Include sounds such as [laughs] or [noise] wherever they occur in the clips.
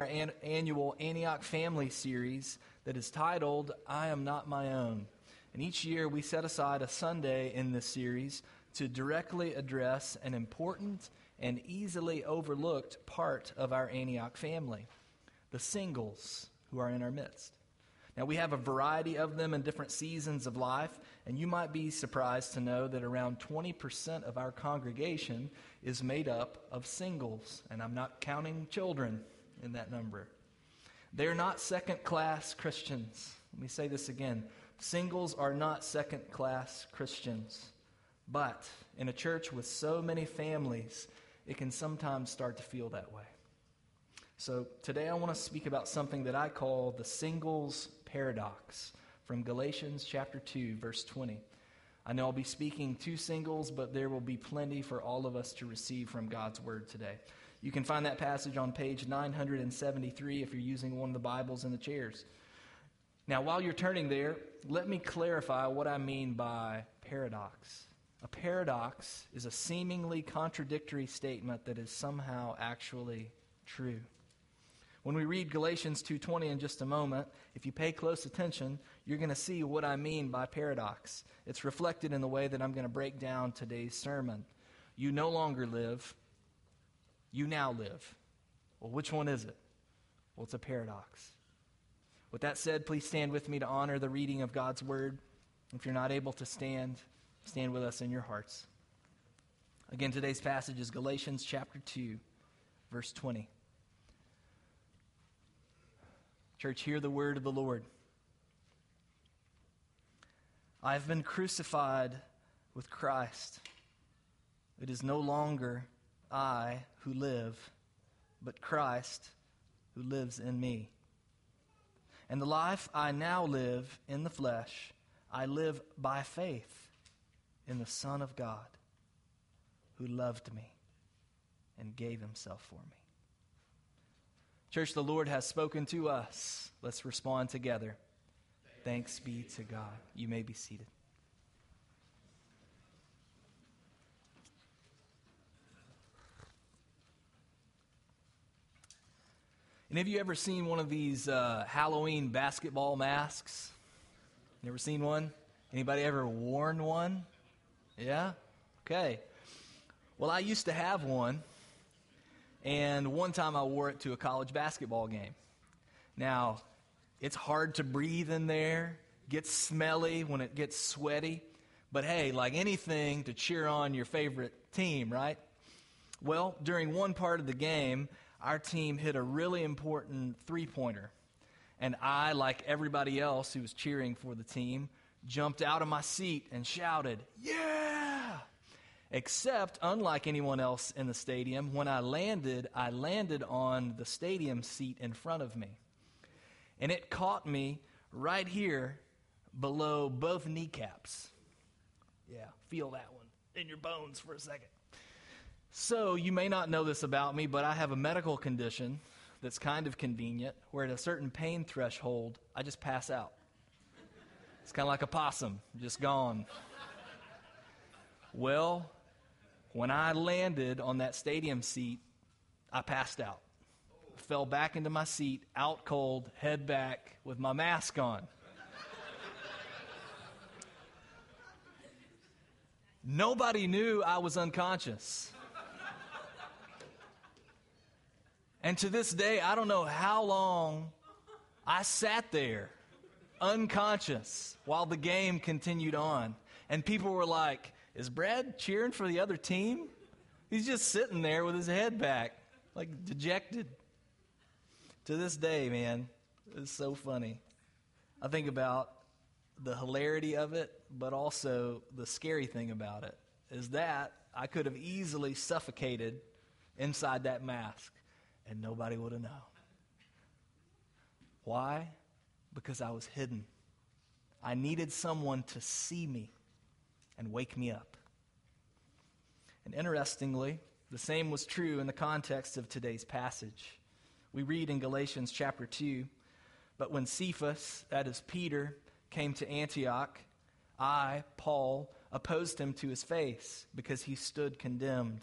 our an- annual Antioch Family series that is titled I Am Not My Own. And each year we set aside a Sunday in this series to directly address an important and easily overlooked part of our Antioch family the singles who are in our midst. Now, we have a variety of them in different seasons of life, and you might be surprised to know that around 20% of our congregation is made up of singles, and I'm not counting children in that number. They're not second class Christians. Let me say this again. Singles are not second class Christians. But in a church with so many families, it can sometimes start to feel that way. So today I want to speak about something that I call the singles paradox from Galatians chapter 2, verse 20. I know I'll be speaking to singles, but there will be plenty for all of us to receive from God's word today. You can find that passage on page 973 if you're using one of the Bibles in the chairs. Now, while you're turning there, let me clarify what I mean by paradox. A paradox is a seemingly contradictory statement that is somehow actually true. When we read Galatians 2:20 in just a moment, if you pay close attention, you're going to see what I mean by paradox. It's reflected in the way that I'm going to break down today's sermon. You no longer live, you now live. Well, which one is it? Well, it's a paradox. With that said, please stand with me to honor the reading of God's word. If you're not able to stand, stand with us in your hearts. Again, today's passage is Galatians chapter 2, verse 20. Church, hear the word of the Lord. I have been crucified with Christ. It is no longer I who live, but Christ who lives in me. And the life I now live in the flesh, I live by faith in the Son of God who loved me and gave himself for me. Church, the Lord has spoken to us. Let's respond together. Thanks be to God. You may be seated. And have you ever seen one of these uh, Halloween basketball masks? Never seen one? Anybody ever worn one? Yeah? Okay. Well, I used to have one, and one time I wore it to a college basketball game. Now, it's hard to breathe in there, gets smelly when it gets sweaty, but hey, like anything to cheer on your favorite team, right? Well, during one part of the game, our team hit a really important three pointer. And I, like everybody else who was cheering for the team, jumped out of my seat and shouted, Yeah! Except, unlike anyone else in the stadium, when I landed, I landed on the stadium seat in front of me. And it caught me right here below both kneecaps. Yeah, feel that one in your bones for a second. So, you may not know this about me, but I have a medical condition that's kind of convenient where at a certain pain threshold, I just pass out. It's kind of like a possum, just gone. Well, when I landed on that stadium seat, I passed out. Fell back into my seat, out cold, head back, with my mask on. Nobody knew I was unconscious. And to this day, I don't know how long I sat there unconscious while the game continued on. And people were like, Is Brad cheering for the other team? He's just sitting there with his head back, like dejected. To this day, man, it's so funny. I think about the hilarity of it, but also the scary thing about it is that I could have easily suffocated inside that mask and nobody would have known. Why? Because I was hidden. I needed someone to see me and wake me up. And interestingly, the same was true in the context of today's passage. We read in Galatians chapter 2 But when Cephas, that is Peter, came to Antioch, I, Paul, opposed him to his face because he stood condemned.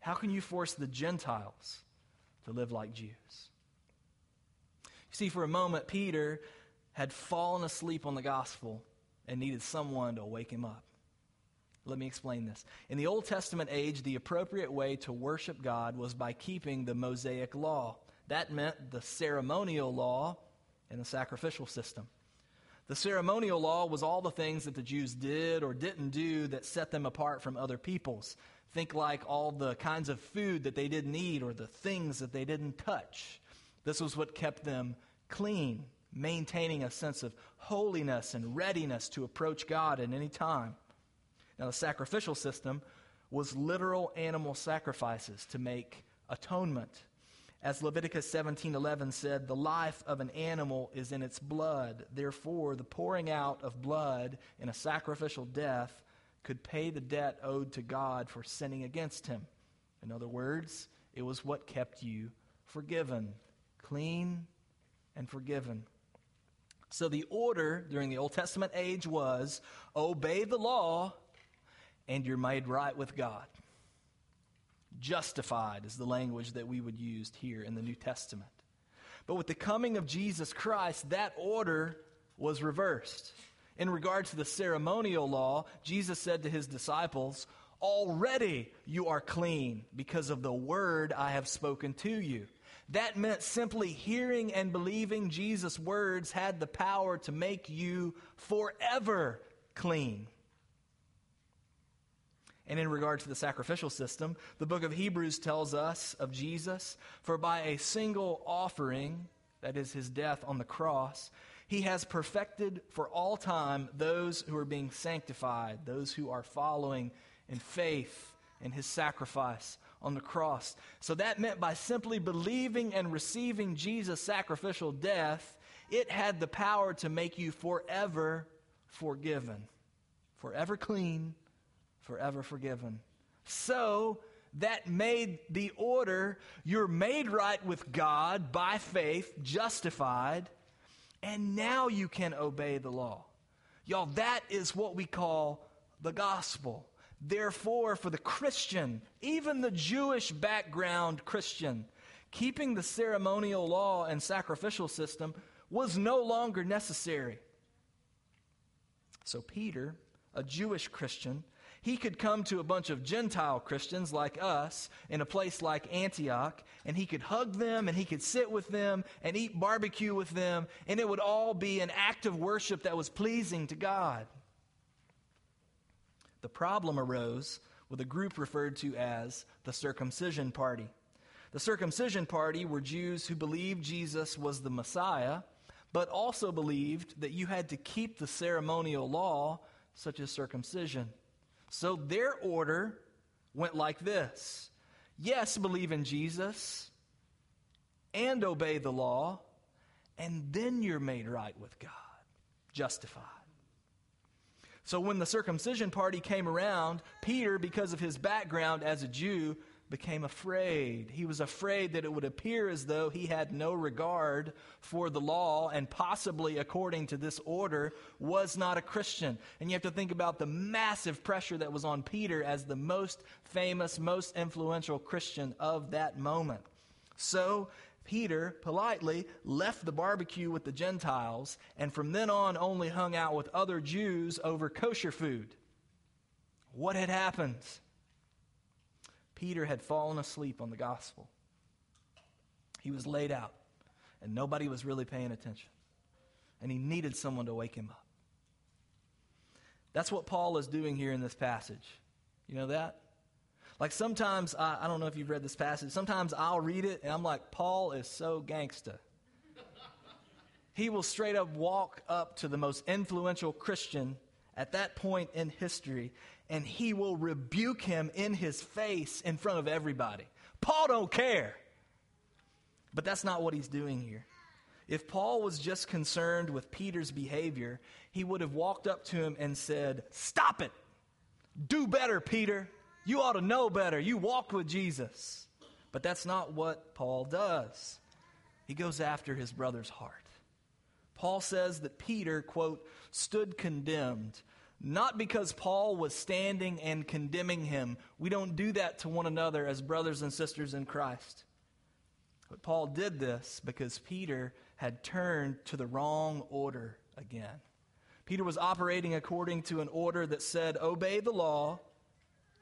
how can you force the Gentiles to live like Jews? You see, for a moment, Peter had fallen asleep on the gospel and needed someone to wake him up. Let me explain this. In the Old Testament age, the appropriate way to worship God was by keeping the Mosaic law. That meant the ceremonial law and the sacrificial system. The ceremonial law was all the things that the Jews did or didn't do that set them apart from other peoples. Think like all the kinds of food that they didn't eat or the things that they didn't touch. This was what kept them clean, maintaining a sense of holiness and readiness to approach God at any time. Now, the sacrificial system was literal animal sacrifices to make atonement. As Leviticus 17:11 said, "The life of an animal is in its blood. Therefore, the pouring out of blood in a sacrificial death could pay the debt owed to God for sinning against him. In other words, it was what kept you forgiven, clean and forgiven. So the order during the Old Testament age was obey the law and you're made right with God. Justified is the language that we would use here in the New Testament. But with the coming of Jesus Christ, that order was reversed. In regard to the ceremonial law, Jesus said to his disciples, Already you are clean because of the word I have spoken to you. That meant simply hearing and believing Jesus' words had the power to make you forever clean. And in regard to the sacrificial system, the book of Hebrews tells us of Jesus, for by a single offering, that is his death on the cross, he has perfected for all time those who are being sanctified, those who are following in faith in his sacrifice on the cross. So that meant by simply believing and receiving Jesus' sacrificial death, it had the power to make you forever forgiven, forever clean, forever forgiven. So that made the order you're made right with God by faith, justified and now you can obey the law. Y'all, that is what we call the gospel. Therefore, for the Christian, even the Jewish background Christian, keeping the ceremonial law and sacrificial system was no longer necessary. So, Peter, a Jewish Christian, he could come to a bunch of Gentile Christians like us in a place like Antioch, and he could hug them, and he could sit with them, and eat barbecue with them, and it would all be an act of worship that was pleasing to God. The problem arose with a group referred to as the circumcision party. The circumcision party were Jews who believed Jesus was the Messiah, but also believed that you had to keep the ceremonial law, such as circumcision. So their order went like this Yes, believe in Jesus and obey the law, and then you're made right with God, justified. So when the circumcision party came around, Peter, because of his background as a Jew, became afraid. He was afraid that it would appear as though he had no regard for the law and possibly, according to this order, was not a Christian. And you have to think about the massive pressure that was on Peter as the most famous, most influential Christian of that moment. So, Peter politely left the barbecue with the Gentiles and from then on only hung out with other Jews over kosher food. What had happened? Peter had fallen asleep on the gospel. He was laid out, and nobody was really paying attention. And he needed someone to wake him up. That's what Paul is doing here in this passage. You know that? Like sometimes, I, I don't know if you've read this passage, sometimes I'll read it and I'm like, Paul is so gangsta. he will straight up walk up to the most influential Christian at that point in history, and he will rebuke him in his face in front of everybody. Paul don't care. But that's not what he's doing here. If Paul was just concerned with Peter's behavior, he would have walked up to him and said, Stop it! Do better, Peter. You ought to know better. You walked with Jesus. But that's not what Paul does. He goes after his brother's heart. Paul says that Peter, quote, stood condemned, not because Paul was standing and condemning him. We don't do that to one another as brothers and sisters in Christ. But Paul did this because Peter had turned to the wrong order again. Peter was operating according to an order that said, Obey the law,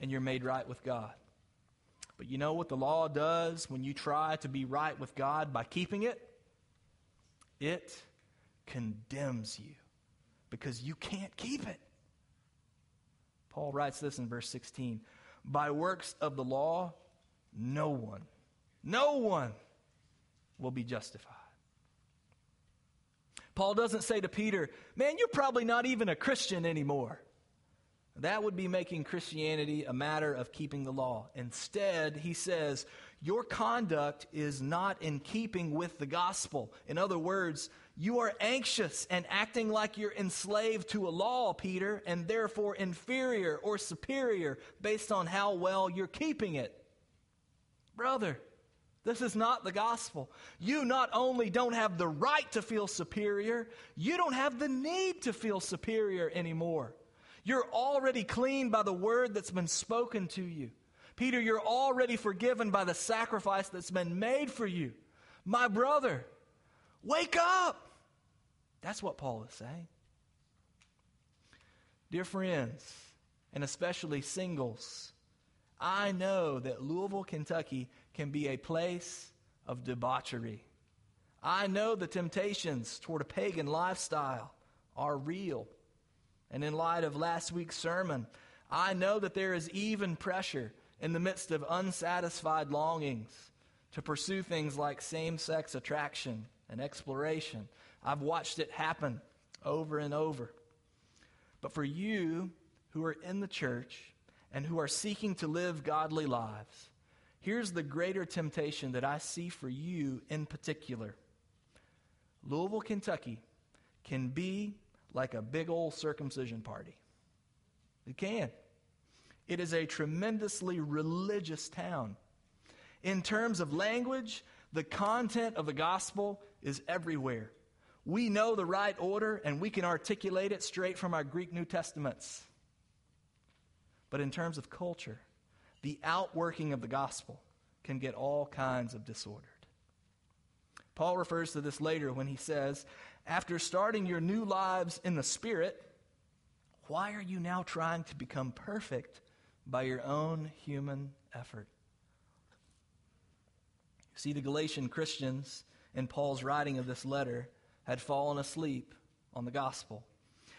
and you're made right with God. But you know what the law does when you try to be right with God by keeping it? It condemns you because you can't keep it. Paul writes this in verse 16 By works of the law, no one, no one will be justified. Paul doesn't say to Peter, Man, you're probably not even a Christian anymore. That would be making Christianity a matter of keeping the law. Instead, he says, Your conduct is not in keeping with the gospel. In other words, you are anxious and acting like you're enslaved to a law, Peter, and therefore inferior or superior based on how well you're keeping it. Brother, this is not the gospel. You not only don't have the right to feel superior, you don't have the need to feel superior anymore. You're already clean by the word that's been spoken to you. Peter, you're already forgiven by the sacrifice that's been made for you. My brother, wake up. That's what Paul is saying. Dear friends, and especially singles, I know that Louisville, Kentucky can be a place of debauchery. I know the temptations toward a pagan lifestyle are real. And in light of last week's sermon, I know that there is even pressure in the midst of unsatisfied longings to pursue things like same sex attraction and exploration. I've watched it happen over and over. But for you who are in the church and who are seeking to live godly lives, here's the greater temptation that I see for you in particular. Louisville, Kentucky can be like a big old circumcision party. It can. It is a tremendously religious town. In terms of language, the content of the gospel is everywhere. We know the right order and we can articulate it straight from our Greek New Testaments. But in terms of culture, the outworking of the gospel can get all kinds of disordered. Paul refers to this later when he says, after starting your new lives in the Spirit, why are you now trying to become perfect by your own human effort? See, the Galatian Christians in Paul's writing of this letter had fallen asleep on the gospel.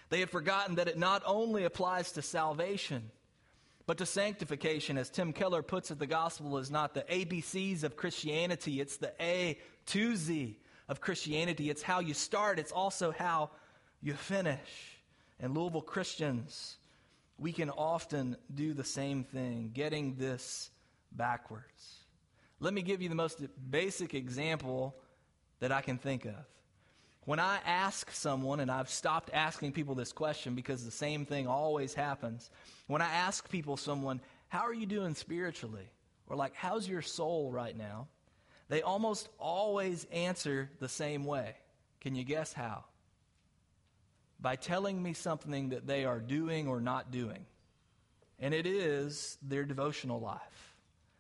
They had forgotten that it not only applies to salvation, but to sanctification. As Tim Keller puts it, the gospel is not the ABCs of Christianity, it's the A to Z of Christianity. It's how you start, it's also how you finish. And Louisville Christians, we can often do the same thing, getting this backwards. Let me give you the most basic example that I can think of. When I ask someone, and I've stopped asking people this question because the same thing always happens. When I ask people, someone, how are you doing spiritually? Or like, how's your soul right now? They almost always answer the same way. Can you guess how? By telling me something that they are doing or not doing. And it is their devotional life.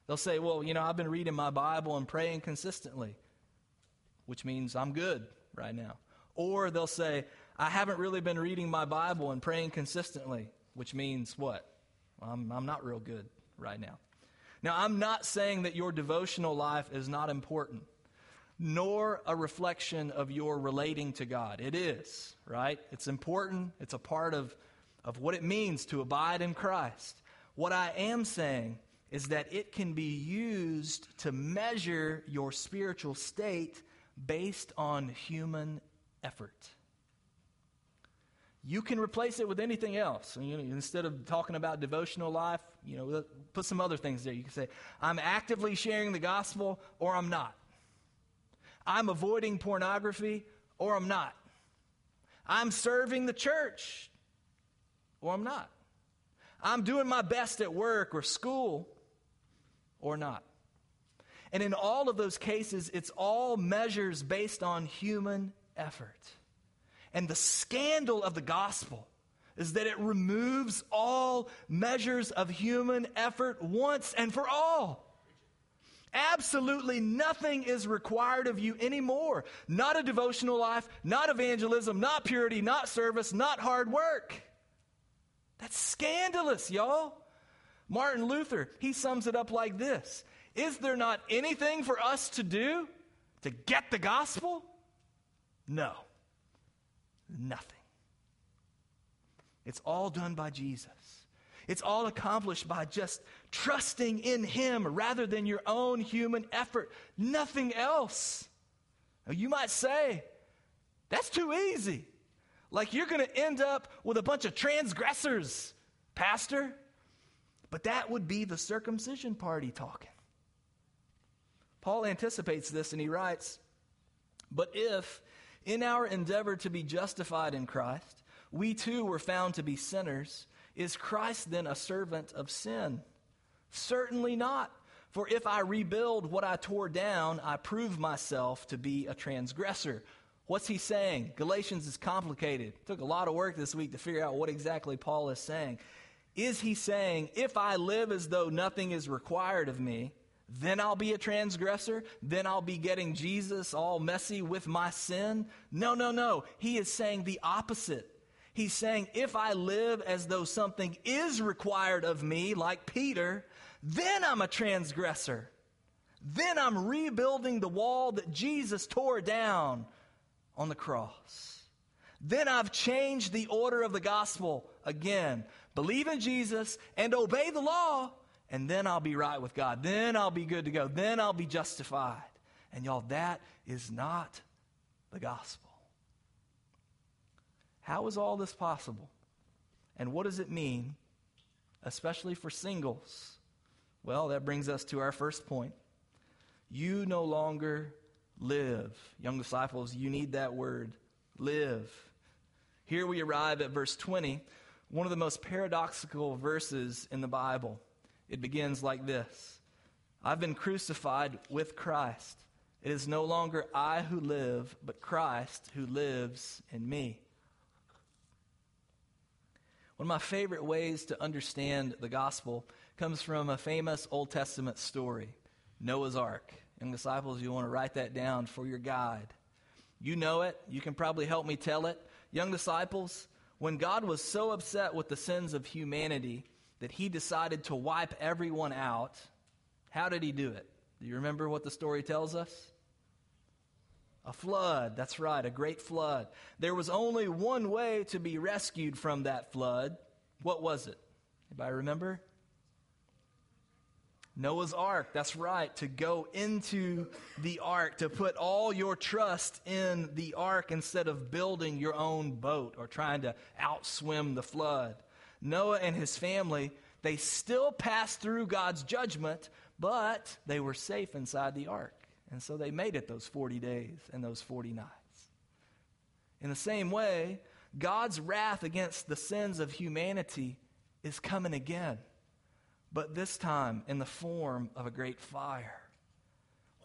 They'll say, Well, you know, I've been reading my Bible and praying consistently, which means I'm good right now. Or they'll say, I haven't really been reading my Bible and praying consistently, which means what? I'm, I'm not real good right now. Now, I'm not saying that your devotional life is not important, nor a reflection of your relating to God. It is, right? It's important, it's a part of, of what it means to abide in Christ. What I am saying is that it can be used to measure your spiritual state based on human effort. you can replace it with anything else. You know, instead of talking about devotional life, you know, put some other things there. You can say, I'm actively sharing the gospel or I'm not. I'm avoiding pornography or I'm not. I'm serving the church or I'm not. I'm doing my best at work or school or not. And in all of those cases, it's all measures based on human effort. And the scandal of the gospel is that it removes all measures of human effort once and for all. Absolutely nothing is required of you anymore. Not a devotional life, not evangelism, not purity, not service, not hard work. That's scandalous, y'all. Martin Luther, he sums it up like this Is there not anything for us to do to get the gospel? No, nothing. It's all done by Jesus. It's all accomplished by just trusting in Him rather than your own human effort. Nothing else. Now, you might say, that's too easy. Like you're going to end up with a bunch of transgressors, Pastor. But that would be the circumcision party talking. Paul anticipates this and he writes, But if, in our endeavor to be justified in Christ, we too were found to be sinners, is Christ then a servant of sin? Certainly not. For if I rebuild what I tore down, I prove myself to be a transgressor. What's he saying? Galatians is complicated. It took a lot of work this week to figure out what exactly Paul is saying. Is he saying, if I live as though nothing is required of me, then I'll be a transgressor? Then I'll be getting Jesus all messy with my sin? No, no, no. He is saying the opposite. He's saying, if I live as though something is required of me, like Peter, then I'm a transgressor. Then I'm rebuilding the wall that Jesus tore down on the cross. Then I've changed the order of the gospel again. Believe in Jesus and obey the law, and then I'll be right with God. Then I'll be good to go. Then I'll be justified. And y'all, that is not the gospel. How is all this possible? And what does it mean, especially for singles? Well, that brings us to our first point. You no longer live. Young disciples, you need that word live. Here we arrive at verse 20, one of the most paradoxical verses in the Bible. It begins like this I've been crucified with Christ. It is no longer I who live, but Christ who lives in me. One of my favorite ways to understand the gospel comes from a famous Old Testament story Noah's Ark. Young disciples, you want to write that down for your guide. You know it. You can probably help me tell it. Young disciples, when God was so upset with the sins of humanity that he decided to wipe everyone out, how did he do it? Do you remember what the story tells us? A flood, that's right, a great flood. There was only one way to be rescued from that flood. What was it? Anybody remember? Noah's ark, that's right, to go into the ark, to put all your trust in the ark instead of building your own boat or trying to outswim the flood. Noah and his family, they still passed through God's judgment, but they were safe inside the ark. And so they made it those 40 days and those 40 nights. In the same way, God's wrath against the sins of humanity is coming again, but this time in the form of a great fire.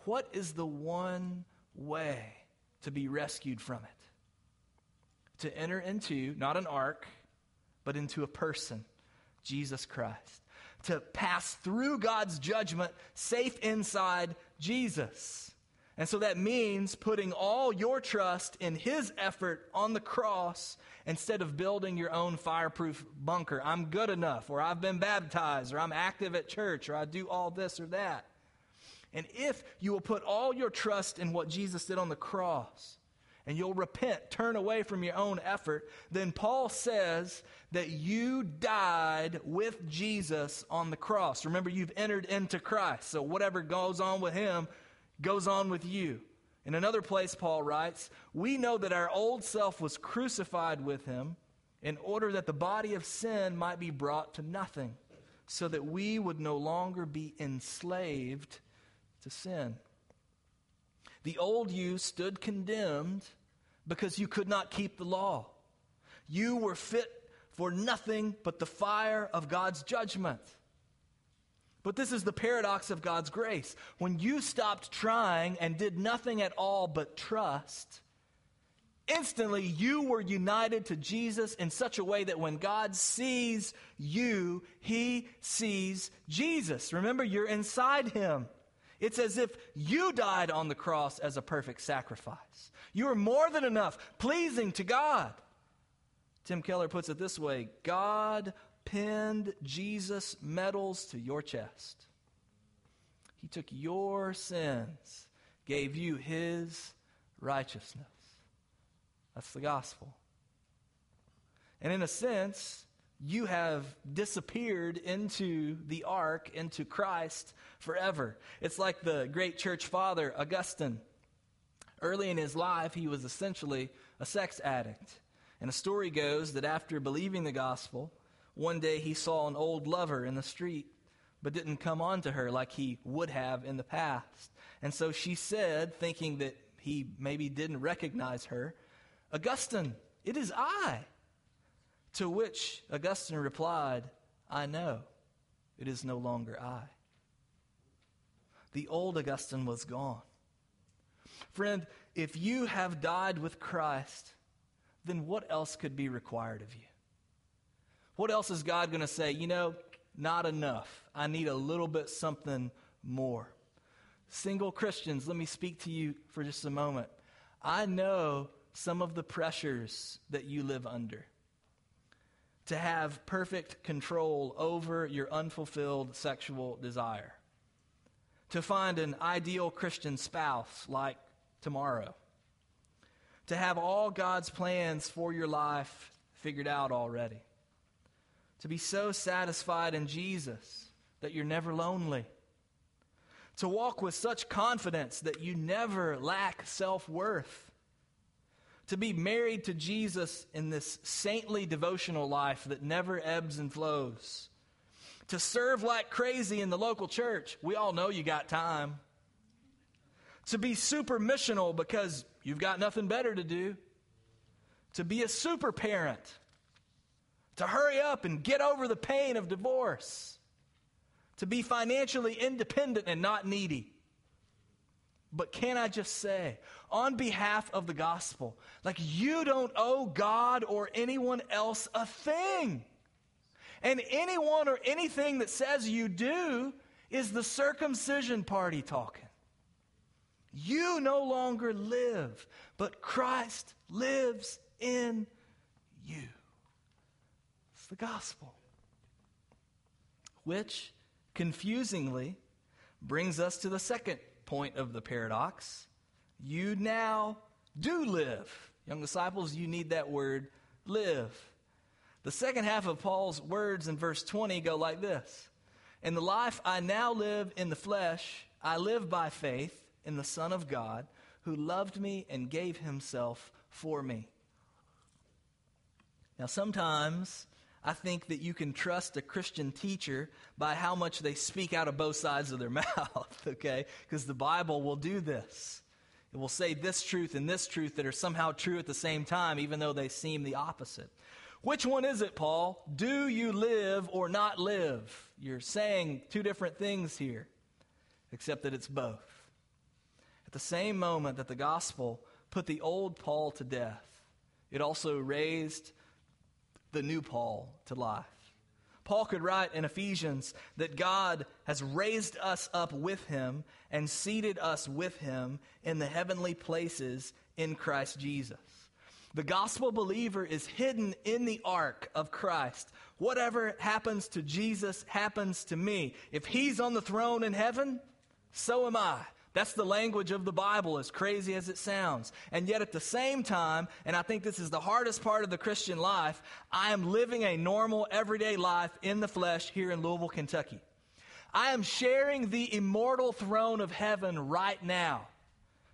What is the one way to be rescued from it? To enter into, not an ark, but into a person, Jesus Christ to pass through God's judgment safe inside Jesus. And so that means putting all your trust in His effort on the cross instead of building your own fireproof bunker. I'm good enough, or I've been baptized, or I'm active at church, or I do all this or that. And if you will put all your trust in what Jesus did on the cross, and you'll repent, turn away from your own effort, then Paul says that you died with Jesus on the cross. Remember, you've entered into Christ. So whatever goes on with him goes on with you. In another place, Paul writes, We know that our old self was crucified with him in order that the body of sin might be brought to nothing, so that we would no longer be enslaved to sin. The old you stood condemned because you could not keep the law. You were fit for nothing but the fire of God's judgment. But this is the paradox of God's grace. When you stopped trying and did nothing at all but trust, instantly you were united to Jesus in such a way that when God sees you, he sees Jesus. Remember, you're inside him. It's as if you died on the cross as a perfect sacrifice. You are more than enough, pleasing to God. Tim Keller puts it this way God pinned Jesus' medals to your chest. He took your sins, gave you his righteousness. That's the gospel. And in a sense, you have disappeared into the ark, into Christ forever. It's like the great church father, Augustine. Early in his life, he was essentially a sex addict. And a story goes that after believing the gospel, one day he saw an old lover in the street, but didn't come on to her like he would have in the past. And so she said, thinking that he maybe didn't recognize her, Augustine, it is I. To which Augustine replied, I know, it is no longer I. The old Augustine was gone. Friend, if you have died with Christ, then what else could be required of you? What else is God going to say? You know, not enough. I need a little bit something more. Single Christians, let me speak to you for just a moment. I know some of the pressures that you live under to have perfect control over your unfulfilled sexual desire, to find an ideal Christian spouse like tomorrow, to have all God's plans for your life figured out already. To be so satisfied in Jesus that you're never lonely, to walk with such confidence that you never lack self worth, to be married to Jesus in this saintly devotional life that never ebbs and flows, to serve like crazy in the local church. We all know you got time. To be super missional because you've got nothing better to do. To be a super parent to hurry up and get over the pain of divorce, to be financially independent and not needy. But can I just say, on behalf of the gospel, like you don't owe God or anyone else a thing. And anyone or anything that says you do is the circumcision party talking. You no longer live, but Christ lives in you It's the gospel. Which, confusingly, brings us to the second point of the paradox. You now do live. Young disciples, you need that word live. The second half of Paul's words in verse 20 go like this In the life I now live in the flesh, I live by faith in the Son of God who loved me and gave himself for me. Now, sometimes I think that you can trust a Christian teacher by how much they speak out of both sides of their [laughs] mouth, okay? Because the Bible will do this. It will say this truth and this truth that are somehow true at the same time, even though they seem the opposite. Which one is it, Paul? Do you live or not live? You're saying two different things here, except that it's both. At the same moment that the gospel put the old Paul to death, it also raised the new Paul to life. Paul could write in Ephesians that God has raised us up with him and seated us with him in the heavenly places in Christ Jesus. The gospel believer is hidden in the ark of Christ. Whatever happens to Jesus happens to me. If he's on the throne in heaven, so am I. That's the language of the Bible, as crazy as it sounds. And yet, at the same time, and I think this is the hardest part of the Christian life, I am living a normal, everyday life in the flesh here in Louisville, Kentucky. I am sharing the immortal throne of heaven right now.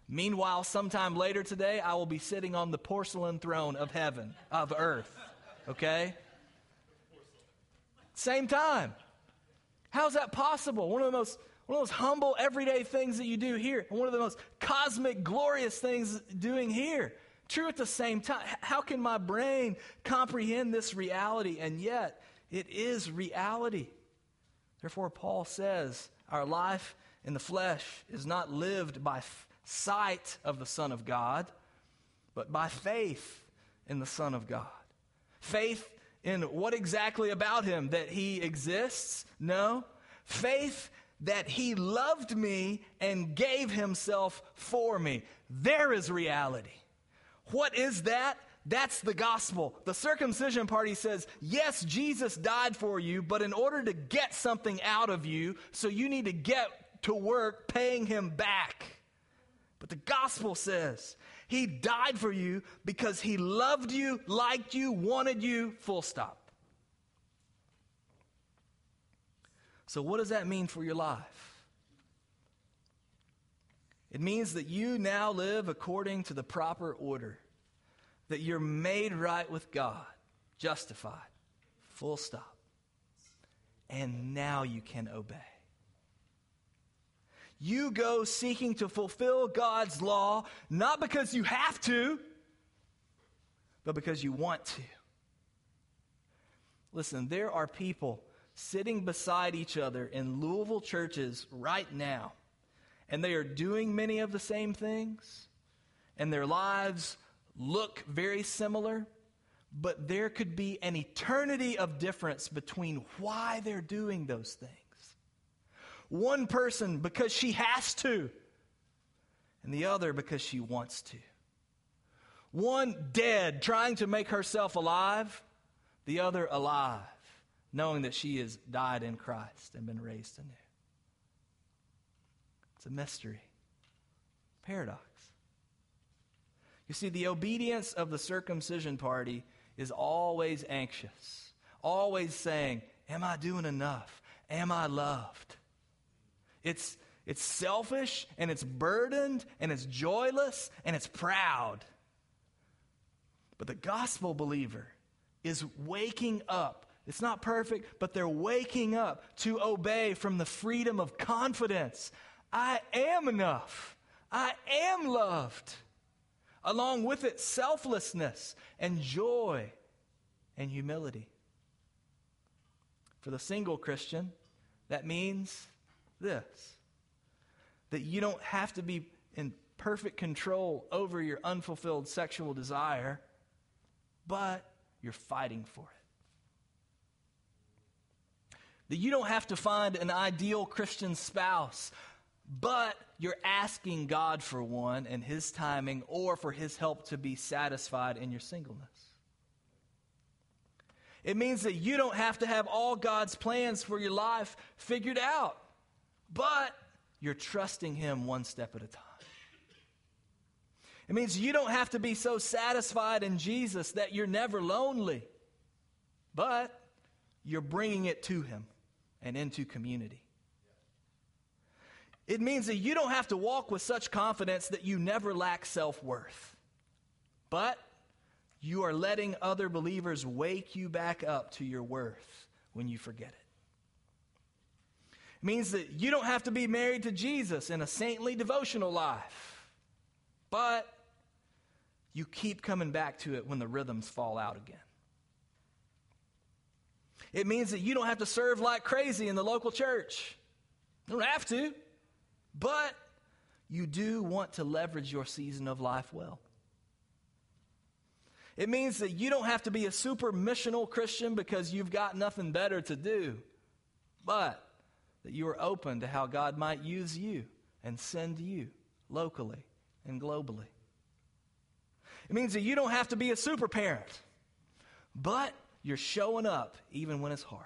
Meanwhile, sometime later today, I will be sitting on the porcelain throne of heaven, of earth. okay? Same time. How's that possible? One of the most one of those humble, everyday things that you do here, and one of the most cosmic, glorious things doing here. True at the same time. How can my brain comprehend this reality? And yet, it is reality. Therefore, Paul says, our life in the flesh is not lived by f- sight of the Son of God, but by faith in the Son of God. Faith in what exactly about him? That he exists? No. Faith that he loved me and gave himself for me. There is reality. What is that? That's the gospel. The circumcision party says, yes, Jesus died for you, but in order to get something out of you, so you need to get to work paying him back. But the gospel says, he died for you because he loved you, liked you, wanted you, full stop. So, what does that mean for your life? It means that you now live according to the proper order, that you're made right with God, justified, full stop. And now you can obey. You go seeking to fulfill God's law, not because you have to, but because you want to. Listen, there are people sitting beside each other in Louisville churches right now, and they are doing many of the same things, and their lives look very similar, but there could be an eternity of difference between why they're doing those things. One person because she has to, and the other because she wants to. One dead, trying to make herself alive, the other alive knowing that she has died in Christ and been raised anew. It's a mystery, paradox. You see, the obedience of the circumcision party is always anxious, always saying, Am I doing enough? Am I loved? It's, it's selfish and it's burdened and it's joyless and it's proud. But the gospel believer is waking up it's not perfect, but they're waking up to obey from the freedom of confidence. I am enough. I am loved. Along with it, selflessness and joy and humility. For the single Christian, that means this that you don't have to be in perfect control over your unfulfilled sexual desire, but you're fighting for it that you don't have to find an ideal Christian spouse, but you're asking God for one and His timing or for His help to be satisfied in your singleness. It means that you don't have to have all God's plans for your life figured out, but you're trusting Him one step at a time. It means you don't have to be so satisfied in Jesus that you're never lonely, but you're bringing it to Him and into community. It means that you don't have to walk with such confidence that you never lack self worth. But you are letting other believers wake you back up to your worth when you forget it. It means that you don't have to be married to Jesus in a saintly devotional life. But you keep coming back to it when the rhythms fall out again. It means that you don't have to serve like crazy in the local church. You don't have to, but you do want to leverage your season of life well. It means that you don't have to be a super missional Christian because you've got nothing better to do, but that you are open to how God might use you and send you locally and globally. It means that you don't have to be a super parent, but you're showing up even when it's hard.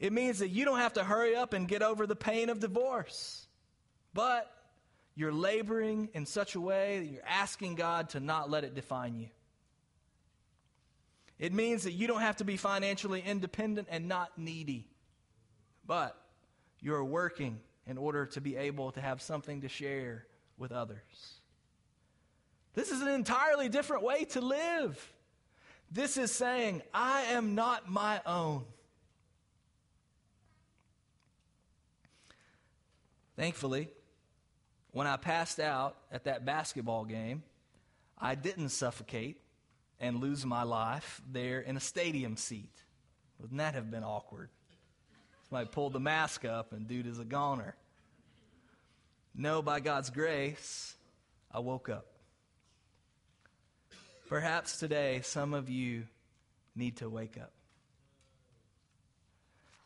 It means that you don't have to hurry up and get over the pain of divorce, but you're laboring in such a way that you're asking God to not let it define you. It means that you don't have to be financially independent and not needy, but you're working in order to be able to have something to share with others. This is an entirely different way to live. This is saying, I am not my own. Thankfully, when I passed out at that basketball game, I didn't suffocate and lose my life there in a stadium seat. Wouldn't that have been awkward? Somebody pulled the mask up and dude is a goner. No, by God's grace, I woke up. Perhaps today some of you need to wake up.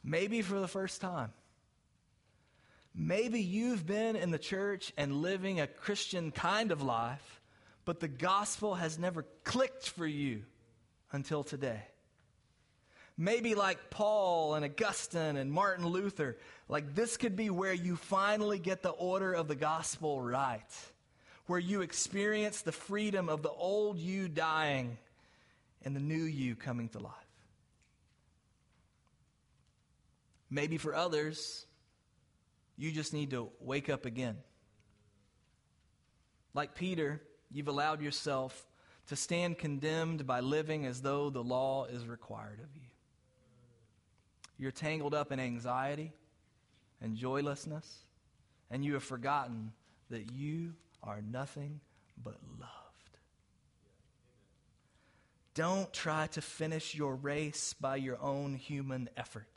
Maybe for the first time. Maybe you've been in the church and living a Christian kind of life, but the gospel has never clicked for you until today. Maybe like Paul and Augustine and Martin Luther, like this could be where you finally get the order of the gospel right, where you experience the freedom of the old you dying and the new you coming to life. Maybe for others, you just need to wake up again. Like Peter, you've allowed yourself to stand condemned by living as though the law is required of you. You're tangled up in anxiety and joylessness, and you have forgotten that you are nothing but loved. Don't try to finish your race by your own human effort.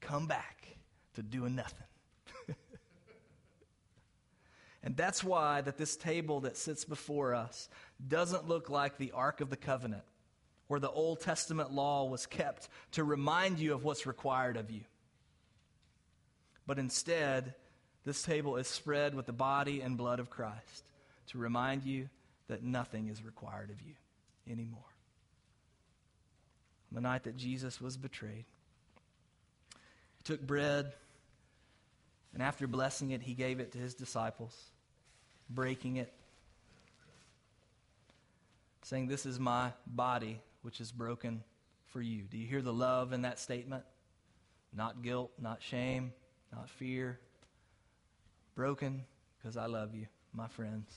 Come back to doing nothing. [laughs] and that's why that this table that sits before us doesn't look like the Ark of the Covenant where the Old Testament law was kept to remind you of what's required of you. But instead, this table is spread with the body and blood of Christ to remind you that nothing is required of you anymore. On the night that Jesus was betrayed, he took bread, and after blessing it, he gave it to his disciples, breaking it, saying, This is my body which is broken for you. Do you hear the love in that statement? Not guilt, not shame, not fear. Broken because I love you, my friends.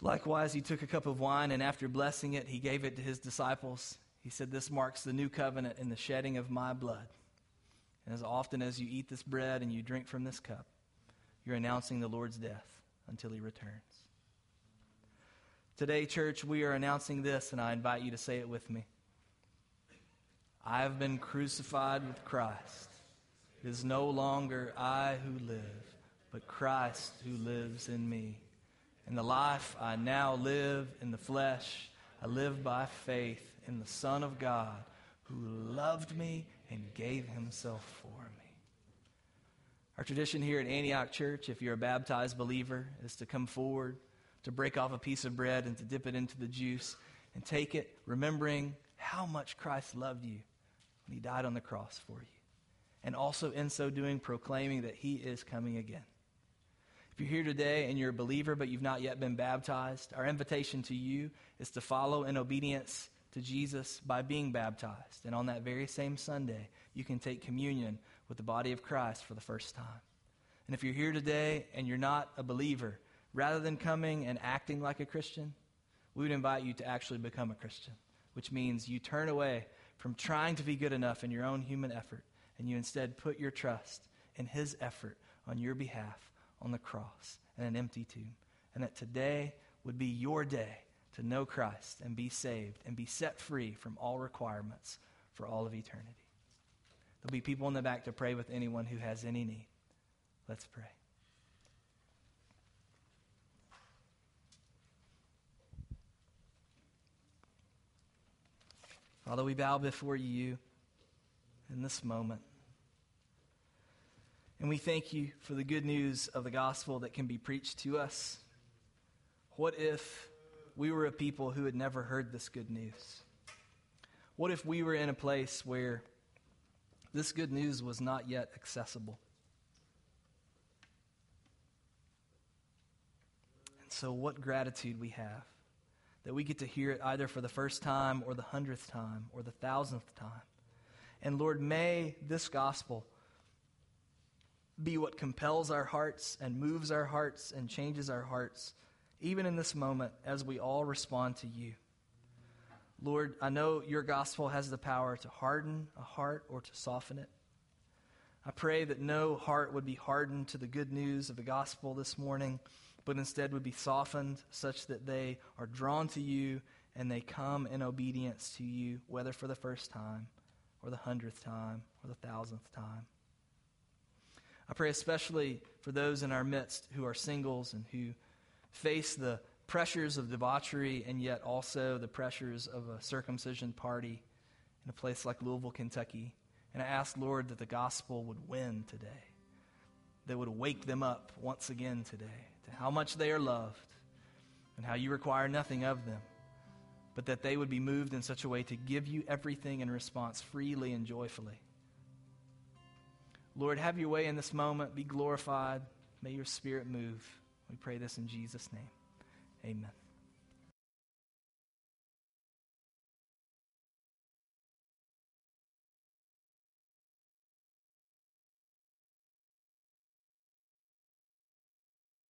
Likewise, he took a cup of wine, and after blessing it, he gave it to his disciples. He said, This marks the new covenant in the shedding of my blood. And as often as you eat this bread and you drink from this cup, you're announcing the Lord's death until he returns. Today, church, we are announcing this, and I invite you to say it with me. I have been crucified with Christ. It is no longer I who live, but Christ who lives in me. In the life I now live in the flesh, I live by faith in the Son of God who loved me and gave himself for me. Our tradition here at Antioch Church, if you're a baptized believer, is to come forward to break off a piece of bread and to dip it into the juice and take it, remembering how much Christ loved you when he died on the cross for you. And also, in so doing, proclaiming that he is coming again. If you're here today and you're a believer but you've not yet been baptized, our invitation to you is to follow in obedience to Jesus by being baptized. And on that very same Sunday, you can take communion with the body of Christ for the first time. And if you're here today and you're not a believer, rather than coming and acting like a Christian, we would invite you to actually become a Christian, which means you turn away from trying to be good enough in your own human effort and you instead put your trust in His effort on your behalf on the cross and an empty tomb. And that today would be your day to know Christ and be saved and be set free from all requirements for all of eternity. There'll be people in the back to pray with anyone who has any need. Let's pray. Father, we bow before you in this moment. And we thank you for the good news of the gospel that can be preached to us. What if we were a people who had never heard this good news? What if we were in a place where this good news was not yet accessible? And so, what gratitude we have that we get to hear it either for the first time or the hundredth time or the thousandth time. And Lord, may this gospel be what compels our hearts and moves our hearts and changes our hearts, even in this moment as we all respond to you. Lord, I know your gospel has the power to harden a heart or to soften it. I pray that no heart would be hardened to the good news of the gospel this morning, but instead would be softened such that they are drawn to you and they come in obedience to you, whether for the first time or the hundredth time or the thousandth time. I pray especially for those in our midst who are singles and who face the pressures of debauchery and yet also the pressures of a circumcision party in a place like Louisville, Kentucky. And I ask, Lord, that the gospel would win today, that would wake them up once again today to how much they are loved and how you require nothing of them, but that they would be moved in such a way to give you everything in response freely and joyfully. Lord, have your way in this moment. Be glorified. May your spirit move. We pray this in Jesus' name. Amen.